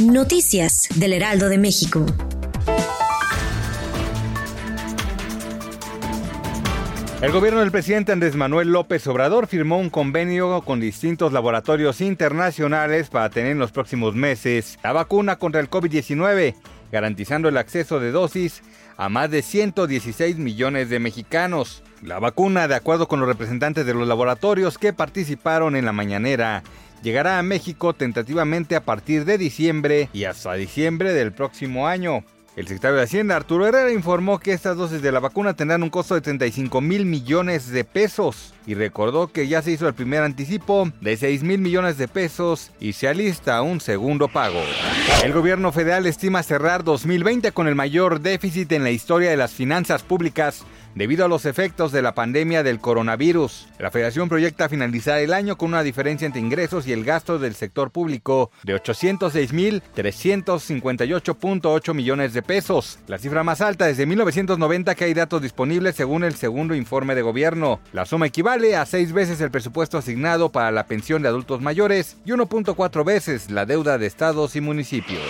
Noticias del Heraldo de México. El gobierno del presidente Andrés Manuel López Obrador firmó un convenio con distintos laboratorios internacionales para tener en los próximos meses la vacuna contra el COVID-19, garantizando el acceso de dosis a más de 116 millones de mexicanos. La vacuna, de acuerdo con los representantes de los laboratorios que participaron en la mañanera, llegará a México tentativamente a partir de diciembre y hasta diciembre del próximo año. El secretario de Hacienda, Arturo Herrera, informó que estas dosis de la vacuna tendrán un costo de 35 mil millones de pesos y recordó que ya se hizo el primer anticipo de 6 mil millones de pesos y se alista un segundo pago. El gobierno federal estima cerrar 2020 con el mayor déficit en la historia de las finanzas públicas debido a los efectos de la pandemia del coronavirus. La federación proyecta finalizar el año con una diferencia entre ingresos y el gasto del sector público de 806.358.8 millones de pesos, la cifra más alta desde 1990 que hay datos disponibles según el segundo informe de gobierno. La suma equivale a seis veces el presupuesto asignado para la pensión de adultos mayores y 1.4 veces la deuda de estados y municipios.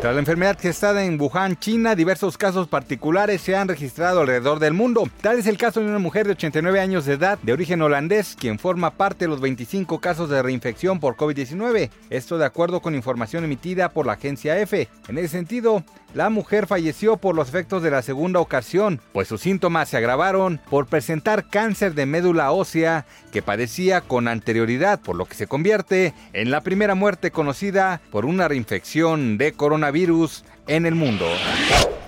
Tras la enfermedad gestada en Wuhan, China, diversos casos particulares se han registrado alrededor del mundo. Tal es el caso de una mujer de 89 años de edad de origen holandés, quien forma parte de los 25 casos de reinfección por COVID-19. Esto de acuerdo con información emitida por la agencia EFE. En ese sentido, la mujer falleció por los efectos de la segunda ocasión, pues sus síntomas se agravaron por presentar cáncer de médula ósea que padecía con anterioridad, por lo que se convierte en la primera muerte conocida por una reinfección de coronavirus en el mundo.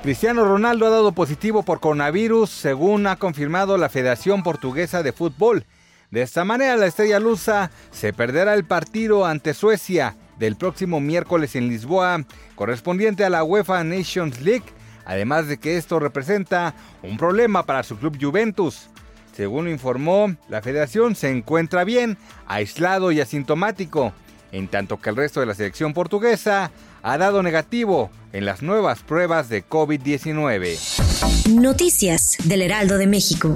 Cristiano Ronaldo ha dado positivo por coronavirus, según ha confirmado la Federación Portuguesa de Fútbol. De esta manera, la estrella lusa se perderá el partido ante Suecia del próximo miércoles en Lisboa, correspondiente a la UEFA Nations League, además de que esto representa un problema para su club Juventus. Según lo informó, la federación se encuentra bien, aislado y asintomático, en tanto que el resto de la selección portuguesa ha dado negativo en las nuevas pruebas de COVID-19. Noticias del Heraldo de México.